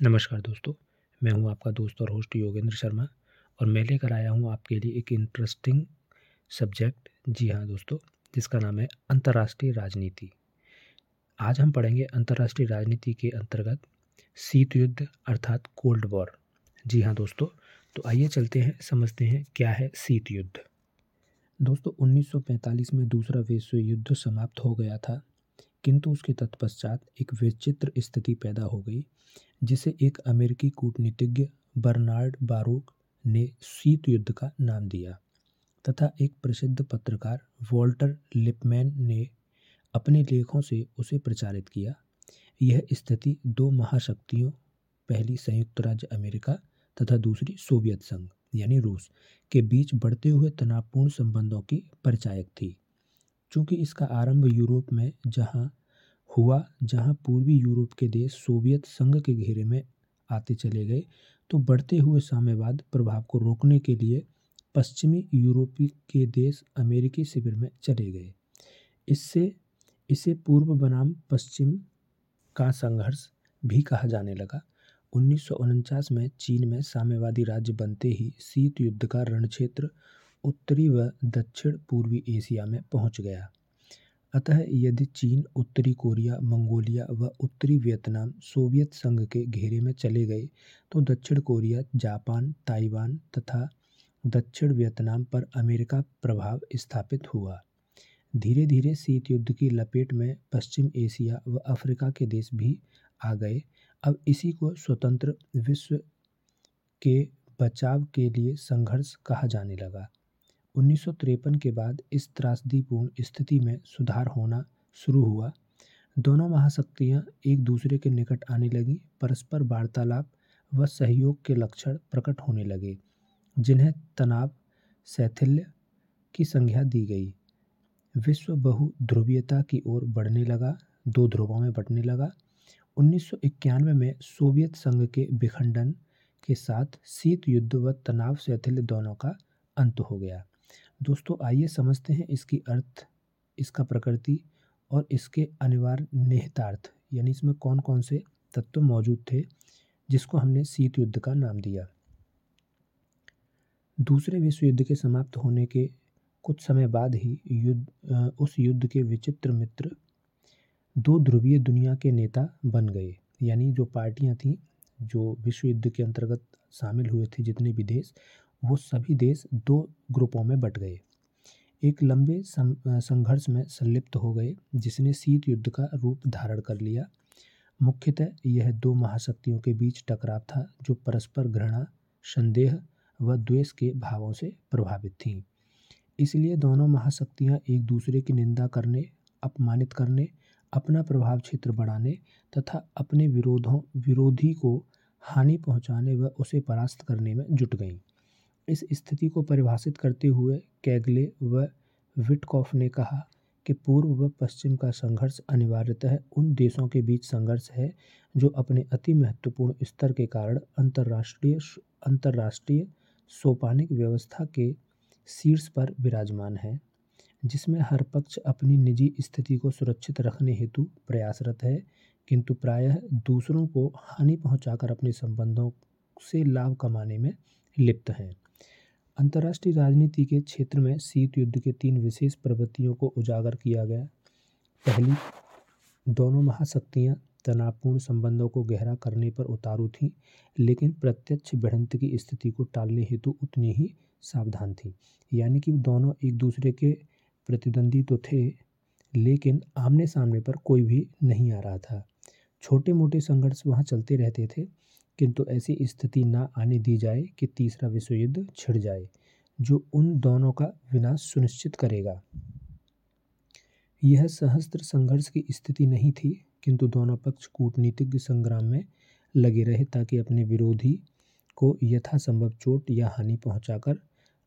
नमस्कार दोस्तों, मैं हूँ आपका दोस्त और होस्ट योगेंद्र शर्मा और मैं लेकर आया हूँ आपके लिए एक इंटरेस्टिंग सब्जेक्ट जी हाँ दोस्तों, जिसका नाम है अंतर्राष्ट्रीय राजनीति। आज हम पढ़ेंगे अंतर्राष्ट्रीय राजनीति के अंतर्गत शीत युद्ध अर्थात कोल्ड वॉर जी हाँ दोस्तों तो आइए चलते हैं, समझते हैं क्या है शीत युद्ध। दोस्तों 1945 में दूसरा विश्व युद्ध समाप्त हो गया था, किंतु उसके तत्पश्चात एक विचित्र स्थिति पैदा हो गई जिसे एक अमेरिकी कूटनीतिज्ञ बर्नार्ड बारूक ने शीत युद्ध का नाम दिया तथा एक प्रसिद्ध पत्रकार वॉल्टर लिपमैन ने अपने लेखों से उसे प्रचारित किया। यह स्थिति दो महाशक्तियों, पहली संयुक्त राज्य अमेरिका तथा दूसरी सोवियत संघ, यानी रूस, के बीच बढ़ते हुए तनावपूर्ण संबंधों की परिचायक थी। चूँकि इसका आरंभ यूरोप में, जहाँ हुआ जहाँ पूर्वी यूरोप के देश सोवियत संघ के घेरे में आते चले गए तो बढ़ते हुए साम्यवाद प्रभाव को रोकने के लिए पश्चिमी यूरोपी के देश अमेरिकी शिविर में चले गए। इससे, इसे पूर्व बनाम पश्चिम का संघर्ष भी कहा जाने लगा। उन्नीस सौ उनचास में चीन में साम्यवादी राज्य बनते ही शीत युद्ध का रणक्षेत्र उत्तरी व दक्षिण पूर्वी एशिया में पहुँच गया। अतः यदि चीन, उत्तरी कोरिया, मंगोलिया व उत्तरी वियतनाम सोवियत संघ के घेरे में चले गए तो दक्षिण कोरिया, जापान, ताइवान तथा दक्षिण वियतनाम पर अमेरिका प्रभाव स्थापित हुआ। धीरे धीरे शीत युद्ध की लपेट में पश्चिम एशिया व अफ्रीका के देश भी आ गए। अब इसी को स्वतंत्र विश्व के बचाव के लिए संघर्ष कहा जाने लगा। उन्नीस सौ तिरपन के बाद इस त्रासदीपूर्ण स्थिति में सुधार होना शुरू हुआ। दोनों महाशक्तियाँ एक दूसरे के निकट आने लगीं, परस्पर वार्तालाप व सहयोग के लक्षण प्रकट होने लगे, जिन्हें तनाव, शैथिल्य की संज्ञा दी गई। विश्व बहु ध्रुवीयता की ओर बढ़ने लगा, दो ध्रुवों में बंटने लगा। उन्नीस सौ इक्यानवे में सोवियत संघ के विखंडन के साथ शीत युद्ध व तनाव, शैथिल्य दोनों का अंत हो गया। दोस्तों, आइए समझते हैं इसकी अर्थ, इसका प्रकृति और इसके अनिवार्य निहितार्थ। यानी इसमें कौन कौन से तत्व मौजूद थे, जिसको हमने शीत युद्ध का नाम दिया। दूसरे विश्व युद्ध के समाप्त होने के कुछ समय बाद ही युद्ध उस युद्ध के विचित्र मित्र दो ध्रुवीय दुनिया के नेता बन गए। यानी जो पार्टियाँ थीं, जो विश्व युद्ध के अंतर्गत शामिल हुए थे जितने भी देश वो सभी देश दो ग्रुपों में बट गए। एक लंबे संघर्ष में संलिप्त हो गए, जिसने शीत युद्ध का रूप धारण कर लिया। मुख्यतः यह दो महाशक्तियों के बीच टकराव था, जो परस्पर घृणा, संदेह व द्वेष के भावों से प्रभावित थीं। इसलिए दोनों महाशक्तियाँ एक दूसरे की निंदा करने, अपमानित करने, अपना प्रभाव क्षेत्र बढ़ाने तथा अपने विरोधों, विरोधी को हानि पहुँचाने व उसे परास्त करने में जुट गईं। इस स्थिति को परिभाषित करते हुए कैगले व विटकॉफ ने कहा कि पूर्व व पश्चिम का संघर्ष अनिवार्यतः उन देशों के बीच संघर्ष है जो अपने अति महत्वपूर्ण स्तर के कारण अंतर्राष्ट्रीय अंतर्राष्ट्रीय सोपानिक व्यवस्था के शीर्ष पर विराजमान है, जिसमें हर पक्ष अपनी निजी स्थिति को सुरक्षित रखने हेतु प्रयासरत है, किंतु प्रायः दूसरों को हानि पहुंचाकर अपने संबंधों से लाभ कमाने में लिप्त हैं। अंतर्राष्ट्रीय राजनीति के क्षेत्र में शीत युद्ध के तीन विशेष प्रवृत्तियों को उजागर किया गया। पहली, दोनों महाशक्तियाँ तनावपूर्ण संबंधों को गहरा करने पर उतारू थीं, लेकिन प्रत्यक्ष भिड़ंत की स्थिति को टालने हेतु उतनी ही सावधान थीं। यानी कि दोनों एक दूसरे के प्रतिद्वंदी तो थे, लेकिन आमने सामने पर कोई भी नहीं आ रहा था। छोटे मोटे संघर्ष वहाँ चलते रहते थे किंतु ऐसी स्थिति ना आने दी जाए कि तीसरा विश्व युद्ध छिड़ जाए, जो उन दोनों का विनाश सुनिश्चित करेगा। यह सहस्त्र संघर्ष की स्थिति नहीं थी, किंतु दोनों पक्ष कूटनीतिक संग्राम में लगे रहे ताकि अपने विरोधी को यथासंभव चोट या हानि पहुंचाकर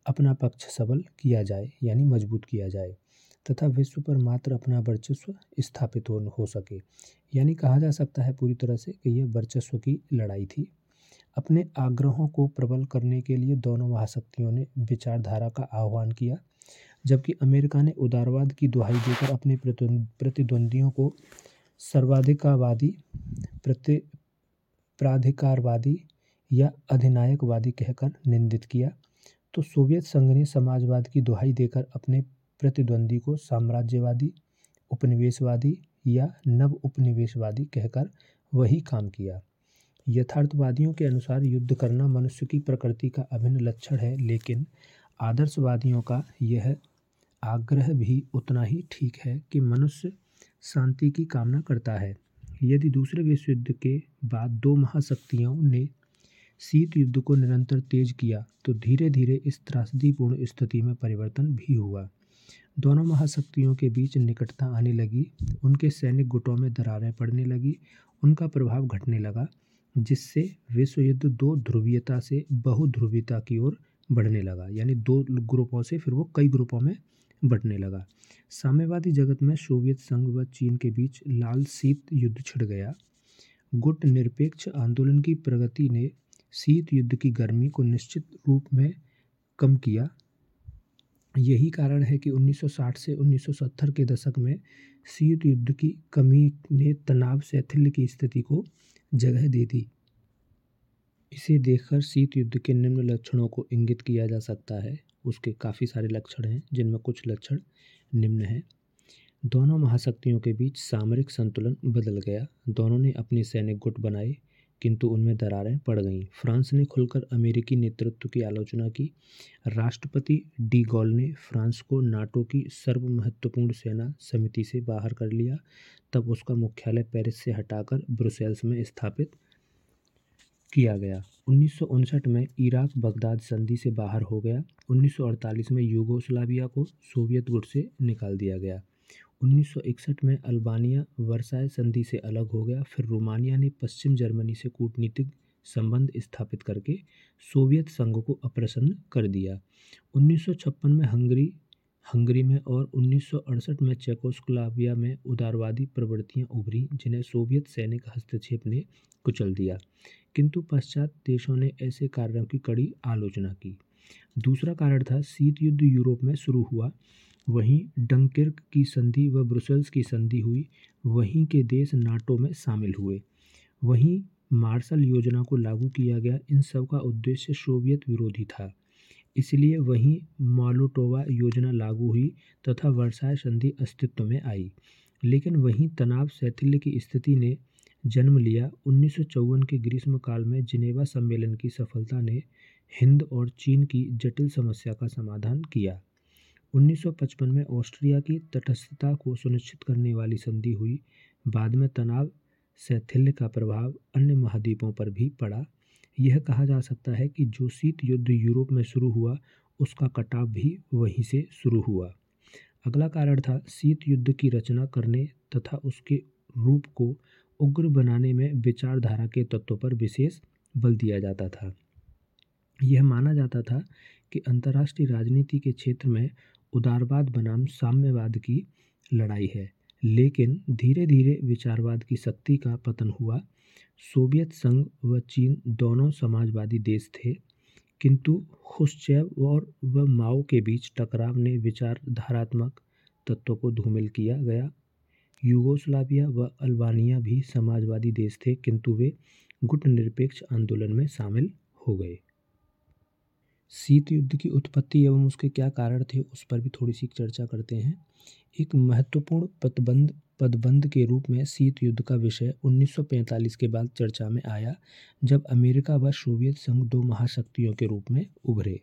अपना पक्ष सबल किया जाए, यानी मज़बूत किया जाए। तथा विश्व पर मात्र अपना वर्चस्व स्थापित हो हो सके। यानी कहा जा सकता है पूरी तरह से कि यह वर्चस्व की लड़ाई थी। अपने आग्रहों को प्रबल करने के लिए दोनों महाशक्तियों ने विचारधारा का आह्वान किया, जबकि अमेरिका ने उदारवाद की दुहाई देकर अपने प्रतिद्वंदियों को सर्वाधिकवादी प्रति प्राधिकारवादी या अधिनायकवादी कहकर निंदित किया। तो सोवियत संघ ने समाजवाद की दुहाई देकर अपने प्रतिद्वंदी को साम्राज्यवादी, उपनिवेशवादी या नव उपनिवेशवादी कहकर वही काम किया। यथार्थवादियों के अनुसार युद्ध करना मनुष्य की प्रकृति का अभिन्न लक्षण है, लेकिन आदर्शवादियों का यह आग्रह भी उतना ही ठीक है कि मनुष्य शांति की कामना करता है। यदि दूसरे विश्व युद्ध के बाद दो महाशक्तियों ने शीत युद्ध को निरंतर तेज किया तो धीरे धीरे इस त्रासदीपूर्ण स्थिति में परिवर्तन भी हुआ। दोनों महाशक्तियों के बीच निकटता आने लगी। उनके सैनिक गुटों में दरारें पड़ने लगी। उनका प्रभाव घटने लगा, जिससे विश्व युद्ध दो ध्रुवीयता से बहुध्रुवीयता की ओर बढ़ने लगा। यानी दो ग्रुपों से फिर वो कई ग्रुपों में बढ़ने लगा। साम्यवादी जगत में सोवियत संघ व चीन के बीच लाल शीत युद्ध छिड़ गया। गुट निरपेक्ष आंदोलन की प्रगति ने शीत युद्ध की गर्मी को निश्चित रूप में कम किया। यही कारण है कि 1960 से 1970 के दशक में शीत युद्ध की कमी ने तनाव शैथिल्य की स्थिति को जगह दे दी। इसे देखकर शीत युद्ध के निम्न लक्षणों को इंगित किया जा सकता है। उसके काफ़ी सारे लक्षण हैं, जिनमें कुछ लक्षण निम्न हैं। दोनों महाशक्तियों के बीच सामरिक संतुलन बदल गया। दोनों ने अपने सैनिक गुट बनाए किंतु उनमें दरारें पड़ गईं। फ्रांस ने खुलकर अमेरिकी नेतृत्व की आलोचना की। राष्ट्रपति डी गॉल ने फ्रांस को नाटो की सर्व महत्वपूर्ण सेना समिति से बाहर कर लिया। तब उसका मुख्यालय पेरिस से हटाकर ब्रुसेल्स में स्थापित किया गया। उन्नीस सौ उनसठ में इराक बगदाद संधि से बाहर हो गया। 1948 में यूगोस्लाविया को सोवियत गुट से निकाल दिया गया। 1961 में अल्बानिया वर्साय संधि से अलग हो गया। फिर रोमानिया ने पश्चिम जर्मनी से कूटनीतिक संबंध स्थापित करके सोवियत संघ को अप्रसन्न कर दिया। 1956 में हंगरी हंगरी में और 1968 में चेकोस्लोवाकिया में उदारवादी प्रवृत्तियाँ उभरी, जिन्हें सोवियत सैनिक हस्तक्षेप ने कुचल दिया। किंतु पश्चात देशों ने ऐसे कार्यों की कड़ी आलोचना की। दूसरा कारण था, शीत युद्ध यूरोप में शुरू हुआ। वहीं डंकिर्क की संधि व ब्रुसेल्स की संधि हुई, वहीं के देश नाटो में शामिल हुए। वहीं मार्शल योजना को लागू किया गया, इन सब का उद्देश्य सोवियत विरोधी था। इसलिए वहीं मालोटोवा योजना लागू हुई तथा वर्षाय संधि अस्तित्व में आई। लेकिन वहीं तनाव शैथिल्य की स्थिति ने जन्म लिया। उन्नीस सौ चौवन के ग्रीष्मकाल में जिनेवा सम्मेलन की सफलता ने हिंद और चीन की जटिल समस्या का समाधान किया। 1955 में ऑस्ट्रिया की तटस्थता को सुनिश्चित करने वाली संधि हुई। बाद में तनाव, शैथिल्य का प्रभाव अन्य महाद्वीपों पर भी पड़ा। यह कहा जा सकता है कि जो शीत युद्ध यूरोप में शुरू हुआ, उसका कटाव भी वहीं से शुरू हुआ। अगला कारण था शीत युद्ध की रचना करने तथा उसके रूप को उग्र बनाने में विचारधारा के तत्वों पर विशेष बल दिया जाता था। यह माना जाता था कि अंतर्राष्ट्रीय राजनीति के क्षेत्र में उदारवाद बनाम साम्यवाद की लड़ाई है। लेकिन धीरे धीरे विचारवाद की शक्ति का पतन हुआ। सोवियत संघ व चीन दोनों समाजवादी देश थे। किंतु खुश्चैव और व माओ के बीच टकराव ने विचारधारात्मक तत्वों को धूमिल किया गया। यूगोस्लाविया व अल्बानिया भी समाजवादी देश थे, किंतु वे गुटनिरपेक्ष आंदोलन में शामिल हो गए। शीत युद्ध की उत्पत्ति एवं उसके क्या कारण थे, उस पर भी थोड़ी सी चर्चा करते हैं। एक महत्वपूर्ण पदबंध पदबंध के रूप में शीत युद्ध का विषय 1945 के बाद चर्चा में आया, जब अमेरिका व सोवियत संघ दो महाशक्तियों के रूप में उभरे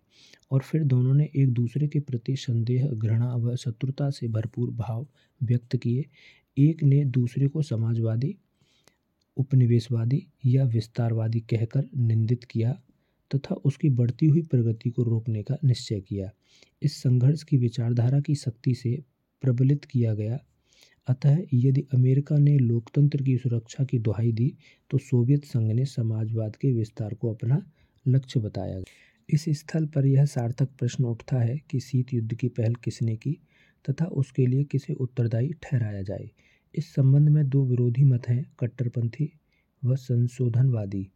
और फिर दोनों ने एक दूसरे के प्रति संदेह, घृणा व शत्रुता से भरपूर भाव व्यक्त किए। एक ने दूसरे को समाजवादी, उपनिवेशवादी या विस्तारवादी कहकर निंदित किया। तथा उसकी बढ़ती हुई प्रगति को रोकने का निश्चय किया। इस संघर्ष की विचारधारा की शक्ति से प्रबलित किया गया। अतः यदि अमेरिका ने लोकतंत्र की सुरक्षा की दुहाई दी तो सोवियत संघ ने समाजवाद के विस्तार को अपना लक्ष्य बताया। इस स्थल पर यह सार्थक प्रश्न उठता है कि शीत युद्ध की पहल किसने की तथा उसके लिए किसे उत्तरदायी ठहराया जाए। इस संबंध में दो विरोधी मत हैं, कट्टरपंथी व संशोधनवादी।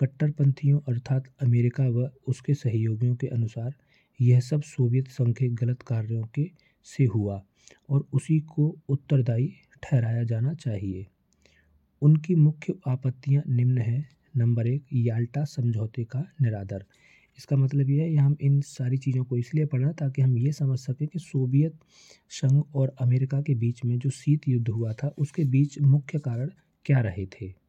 कट्टरपंथियों अर्थात अमेरिका व उसके सहयोगियों के अनुसार यह सब सोवियत संघ के गलत कार्यों के से हुआ और उसी को उत्तरदायी ठहराया जाना चाहिए। उनकी मुख्य आपत्तियाँ निम्न हैं। नंबर एक, याल्टा समझौते का निरादर। इसका मतलब ये है हम इन सारी चीज़ों को इसलिए पढ़ा ताकि हम ये समझ सकें कि सोवियत संघ और अमेरिका के बीच में जो शीत युद्ध हुआ था, उसके बीच मुख्य कारण क्या रहे थे।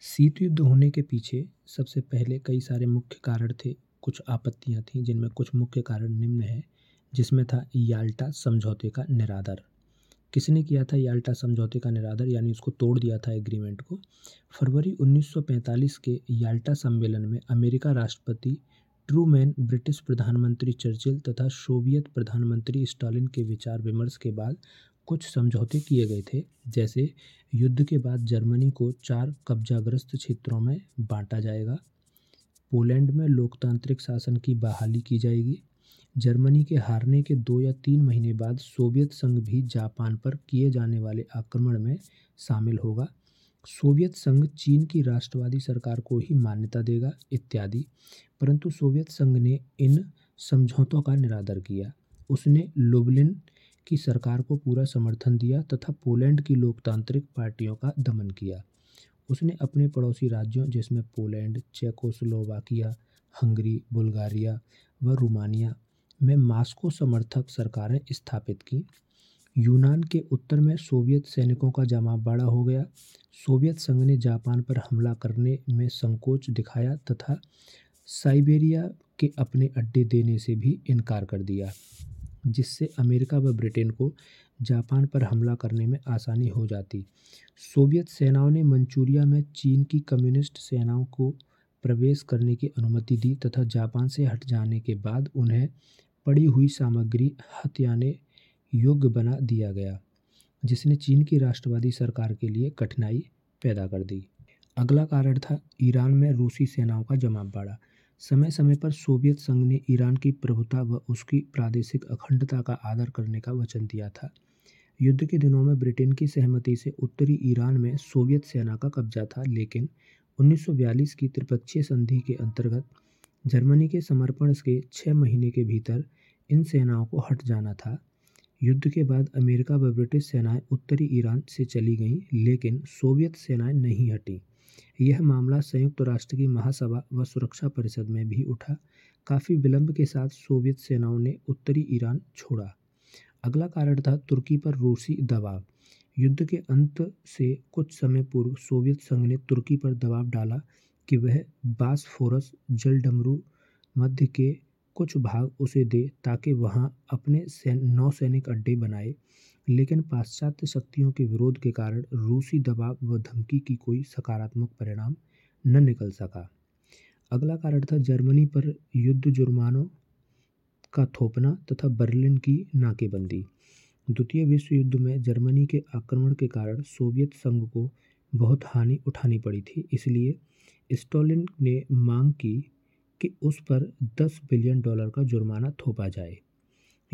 शीत युद्ध होने के पीछे सबसे पहले कई सारे मुख्य कारण थे, कुछ आपत्तियाँ थीं, जिनमें कुछ मुख्य कारण निम्न है, जिसमें था याल्टा समझौते का निरादर। किसने किया था याल्टा समझौते का निरादर, यानी उसको तोड़ दिया था एग्रीमेंट को? फरवरी 1945 के याल्टा सम्मेलन में अमेरिका राष्ट्रपति ट्रूमैन, ब्रिटिश प्रधानमंत्री चर्चिल तथा सोवियत प्रधानमंत्री स्टालिन के विचार विमर्श के बाद कुछ समझौते किए गए थे, जैसे युद्ध के बाद जर्मनी को चार कब्जाग्रस्त क्षेत्रों में बांटा जाएगा। पोलैंड में लोकतांत्रिक शासन की बहाली की जाएगी। जर्मनी के हारने के दो या तीन महीने बाद सोवियत संघ भी जापान पर किए जाने वाले आक्रमण में शामिल होगा। सोवियत संघ चीन की राष्ट्रवादी सरकार को ही मान्यता देगा, इत्यादि। परंतु सोवियत संघ ने इन समझौतों का निरादर किया। उसने लुबलिन की सरकार को पूरा समर्थन दिया तथा पोलैंड की लोकतांत्रिक पार्टियों का दमन किया। उसने अपने पड़ोसी राज्यों, जिसमें पोलैंड, चेकोस्लोवाकिया, हंगरी, बुल्गारिया व रोमानिया में मास्को समर्थक सरकारें स्थापित की। यूनान के उत्तर में सोवियत सैनिकों का जमाव बड़ा हो गया। सोवियत संघ ने जापान पर हमला करने में संकोच दिखाया तथा साइबेरिया के अपने अड्डे देने से भी इनकार कर दिया। जिससे अमेरिका व ब्रिटेन को जापान पर हमला करने में आसानी हो जाती। सोवियत सेनाओं ने मंचूरिया में चीन की कम्युनिस्ट सेनाओं को प्रवेश करने की अनुमति दी तथा जापान से हट जाने के बाद उन्हें पड़ी हुई सामग्री हथियाने योग्य बना दिया गया, जिसने चीन की राष्ट्रवादी सरकार के लिए कठिनाई पैदा कर दी। अगला कारण था ईरान में रूसी सेनाओं का जमाव बढ़ा। समय समय पर सोवियत संघ ने ईरान की प्रभुता व उसकी प्रादेशिक अखंडता का आदर करने का वचन दिया था। युद्ध के दिनों में ब्रिटेन की सहमति से उत्तरी ईरान में सोवियत सेना का कब्जा था, लेकिन 1942 की त्रिपक्षीय संधि के अंतर्गत जर्मनी के समर्पण के छः महीने के भीतर इन सेनाओं को हट जाना था। युद्ध के बाद अमेरिका व ब्रिटिश सेनाएँ उत्तरी ईरान से चली गईं, लेकिन सोवियत सेनाएँ नहीं हटीं। यह मामला संयुक्त राष्ट्र की महासभा व सुरक्षा परिषद में भी उठा। काफ़ी विलंब के साथ सोवियत सेनाओं ने उत्तरी ईरान छोड़ा। अगला कारण था तुर्की पर रूसी दबाव। युद्ध के अंत से कुछ समय पूर्व सोवियत संघ ने तुर्की पर दबाव डाला कि वह बासफोरस जलडमरू मध्य के कुछ भाग उसे दे ताकि वहाँ अपने सैन नौसैनिक अड्डे बनाए। लेकिन पाश्चात्य शक्तियों के विरोध के कारण रूसी दबाव व धमकी की कोई सकारात्मक परिणाम न निकल सका। अगला कारण था जर्मनी पर युद्ध जुर्मानों का थोपना तथा बर्लिन की नाकेबंदी। द्वितीय विश्व युद्ध में जर्मनी के आक्रमण के कारण सोवियत संघ को बहुत हानि उठानी पड़ी थी, इसलिए स्टोलिन ने मांग की कि उस पर 10 बिलियन डॉलर का जुर्माना थोपा जाए।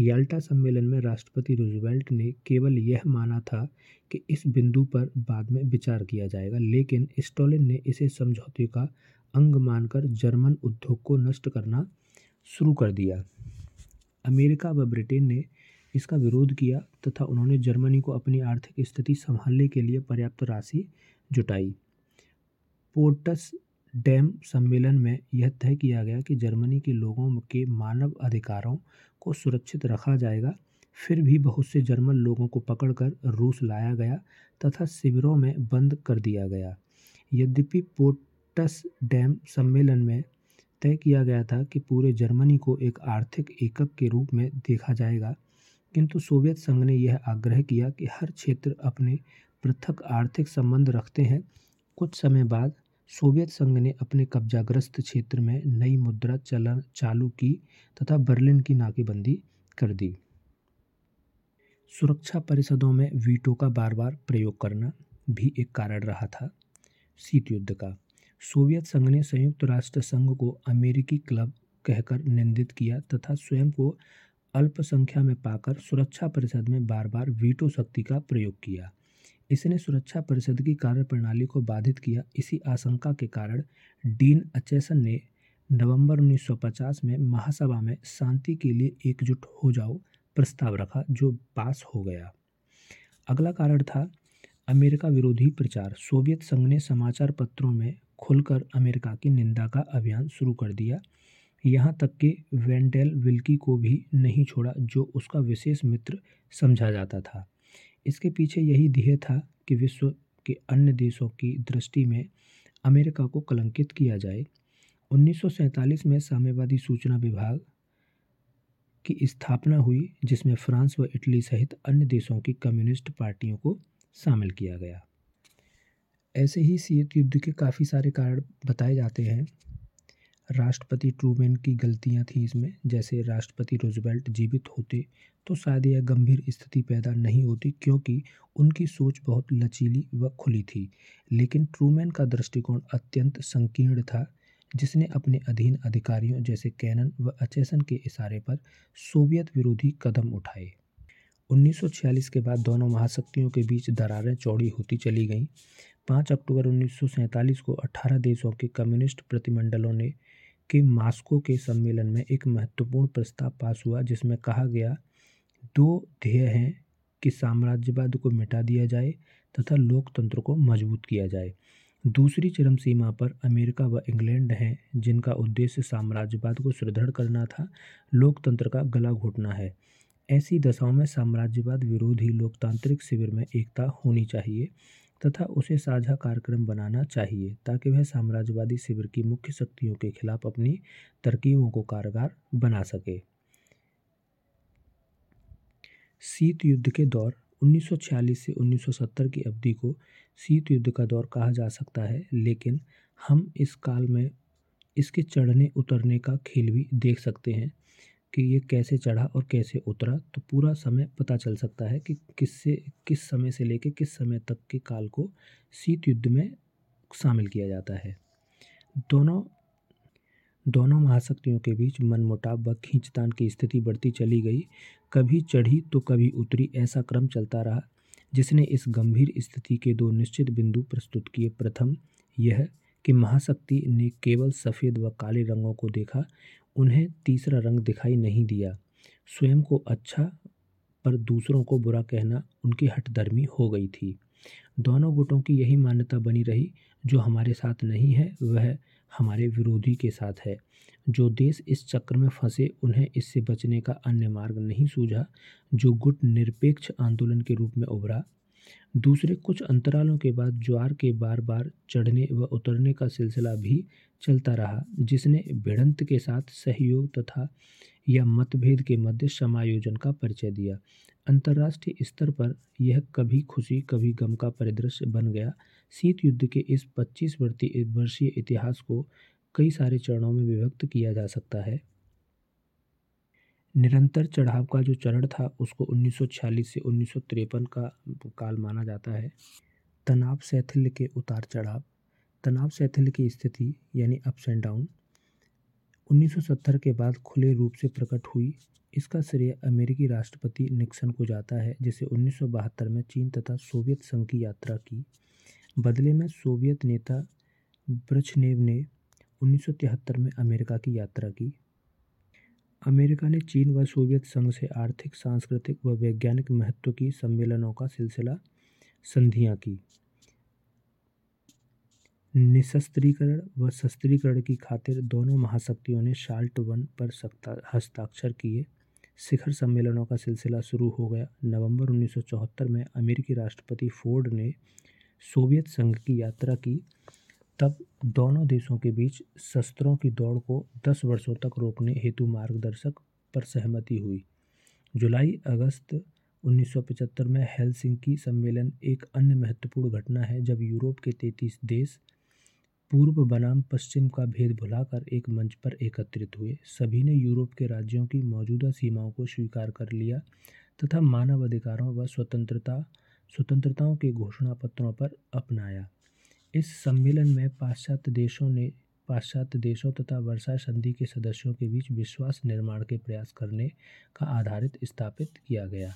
याल्टा सम्मेलन में राष्ट्रपति रूजवेल्ट ने केवल यह माना था कि इस बिंदु पर बाद में विचार किया जाएगा, लेकिन स्टॉलिन ने इसे समझौते का अंग मानकर जर्मन उद्योग को नष्ट करना शुरू कर दिया। अमेरिका व ब्रिटेन ने इसका विरोध किया तथा उन्होंने जर्मनी को अपनी आर्थिक स्थिति संभालने के लिए पर्याप्त राशि जुटाई। पोर्टस डैम सम्मेलन में यह तय किया गया कि जर्मनी के लोगों के मानव अधिकारों को सुरक्षित रखा जाएगा। फिर भी बहुत से जर्मन लोगों को पकड़कर रूस लाया गया तथा शिविरों में बंद कर दिया गया। यद्यपि पोर्टस डैम सम्मेलन में तय किया गया था कि पूरे जर्मनी को एक आर्थिक एकक के रूप में देखा जाएगा, किंतु सोवियत संघ ने यह आग्रह किया कि हर क्षेत्र अपने पृथक आर्थिक संबंध रखते हैं। कुछ समय बाद सोवियत संघ ने अपने कब्जाग्रस्त क्षेत्र में नई मुद्रा चलन चालू की तथा बर्लिन की नाकेबंदी कर दी। सुरक्षा परिषदों में वीटो का बार बार प्रयोग करना भी एक कारण रहा था। शीत युद्ध का। सोवियत संघ ने संयुक्त राष्ट्र संघ को अमेरिकी क्लब कहकर निंदित किया तथा स्वयं को अल्पसंख्या में पाकर सुरक्षा परिषद में बार बार वीटो शक्ति का प्रयोग किया। इसने सुरक्षा परिषद की कार्यप्रणाली को बाधित किया। इसी आशंका के कारण डीन अचेसन ने नवंबर 1950 में महासभा में शांति के लिए एकजुट हो जाओ प्रस्ताव रखा, जो पास हो गया। अगला कारण था अमेरिका विरोधी प्रचार। सोवियत संघ ने समाचार पत्रों में खुलकर अमेरिका की निंदा का अभियान शुरू कर दिया। यहाँ तक कि वेंडेल विल्की को भी नहीं छोड़ा, जो उसका विशेष मित्र समझा जाता था। इसके पीछे यही ध्येय था कि विश्व के अन्य देशों की दृष्टि में अमेरिका को कलंकित किया जाए। 1947 में साम्यवादी सूचना विभाग की स्थापना हुई, जिसमें फ्रांस व इटली सहित अन्य देशों की कम्युनिस्ट पार्टियों को शामिल किया गया। ऐसे ही शीत युद्ध के काफ़ी सारे कारण बताए जाते हैं। राष्ट्रपति ट्रूमैन की गलतियाँ थी इसमें। जैसे राष्ट्रपति रोजवेल्ट जीवित होते तो शायद यह गंभीर स्थिति पैदा नहीं होती, क्योंकि उनकी सोच बहुत लचीली व खुली थी। लेकिन ट्रूमैन का दृष्टिकोण अत्यंत संकीर्ण था, जिसने अपने अधीन अधिकारियों जैसे कैनन व अचेसन के इशारे पर सोवियत विरोधी कदम उठाए। 1946 के बाद दोनों महाशक्तियों के बीच दरारें चौड़ी होती चली गईं। पाँच अक्टूबर उन्नीस सौ सैंतालीस को 18 देशों के कम्युनिस्ट प्रतिमंडलों ने के मास्को के सम्मेलन में एक महत्वपूर्ण प्रस्ताव पास हुआ, जिसमें कहा गया, दो ध्येय हैं कि साम्राज्यवाद को मिटा दिया जाए तथा लोकतंत्र को मज़बूत किया जाए। दूसरी चरम सीमा पर अमेरिका व इंग्लैंड हैं, जिनका उद्देश्य साम्राज्यवाद को सुदृढ़ करना था, लोकतंत्र का गला घोटना है। ऐसी दशाओं में साम्राज्यवाद विरोधी लोकतांत्रिक शिविर में एकता होनी चाहिए। तथा उसे साझा कार्यक्रम बनाना चाहिए, ताकि वह साम्राज्यवादी शिविर की मुख्य शक्तियों के खिलाफ अपनी तरकीबों को कारगर बना सके। शीत युद्ध के दौर 1946 से 1970 की अवधि को शीत युद्ध का दौर कहा जा सकता है, लेकिन हम इस काल में इसके चढ़ने उतरने का खेल भी देख सकते हैं। कि ये कैसे चढ़ा और कैसे उतरा तो पूरा समय पता चल सकता है कि किससे, किस समय से लेकर किस समय तक के काल को शीत युद्ध में शामिल किया जाता है। दोनों दोनों महाशक्तियों के बीच मनमुटाव व खींचतान की स्थिति बढ़ती चली गई। कभी चढ़ी तो कभी उतरी, ऐसा क्रम चलता रहा, जिसने इस गंभीर स्थिति के दो निश्चित बिंदु प्रस्तुत किए। प्रथम, यह कि महाशक्ति ने केवल सफ़ेद व काले रंगों को देखा उन्हें तीसरा रंग दिखाई नहीं दिया। स्वयं को अच्छा पर दूसरों को बुरा कहना उनकी हठधर्मी हो गई थी। दोनों गुटों की यही मान्यता बनी रही, जो हमारे साथ नहीं है, वह हमारे विरोधी के साथ है। जो देश इस चक्र में फंसे, उन्हें इससे बचने का अन्य मार्ग नहीं सूझा। जो गुट निरपेक्ष आंदोलन के रूप में उभरा दूसरे कुछ अंतरालों के बाद ज्वार के बार बार चढ़ने व उतरने का सिलसिला भी चलता रहा, जिसने भिड़ंत के साथ सहयोग तथा या मतभेद के मध्य समायोजन का परिचय दिया। अंतर्राष्ट्रीय स्तर पर यह कभी खुशी, कभी गम का परिदृश्य बन गया। शीत युद्ध के इस 25 वर्षीय इतिहास को कई सारे चरणों में विभक्त किया जा सकता है। निरंतर चढ़ाव का जो चरण था, उसको 1946 से उन्नीस सौ तिरपन का काल माना जाता है। तनाव शैथिल्य के उतार चढ़ाव। तनाव शैथिल्य की स्थिति, यानी अप्स एंड डाउन 1970 के बाद खुले रूप से प्रकट हुई। इसका श्रेय अमेरिकी राष्ट्रपति निक्सन को जाता है, जिसे उन्नीस सौ बहत्तर में चीन तथा सोवियत संघ की यात्रा की। बदले में सोवियत नेता ब्रछनेव ने उन्नीस सौ तिहत्तर में अमेरिका की यात्रा की। अमेरिका ने चीन व सोवियत संघ से आर्थिक, सांस्कृतिक व वैज्ञानिक महत्व की सम्मेलनों का सिलसिला संधियाँ की। निशस्त्रीकरण व शस्त्रीकरण की खातिर दोनों महाशक्तियों ने शाल्ट वन पर हस्ताक्षर किए। शिखर सम्मेलनों का सिलसिला शुरू हो गया। नवंबर 1974 में अमेरिकी राष्ट्रपति फोर्ड ने सोवियत संघ की यात्रा की। तब दोनों देशों के बीच शस्त्रों की दौड़ को 10 वर्षों तक रोकने हेतु मार्गदर्शक पर सहमति हुई। जुलाई, अगस्त 1975 में हेलसिंकी सम्मेलन एक अन्य महत्वपूर्ण घटना है जब यूरोप के 33 देश पूर्व बनाम पश्चिम का भेद भुलाकर एक मंच पर एकत्रित हुए। सभी ने यूरोप के राज्यों की मौजूदा सीमाओं को स्वीकार कर लिया तथा मानव अधिकारों व स्वतंत्रता, स्वतंत्रताओं के घोषणा पत्रों पर अपनाया। इस सम्मेलन में पाश्चात्य देशों ने, पाश्चात्य देशों तथा वर्षा संधि के सदस्यों के बीच विश्वास निर्माण के प्रयास करने का आधारित स्थापित किया गया।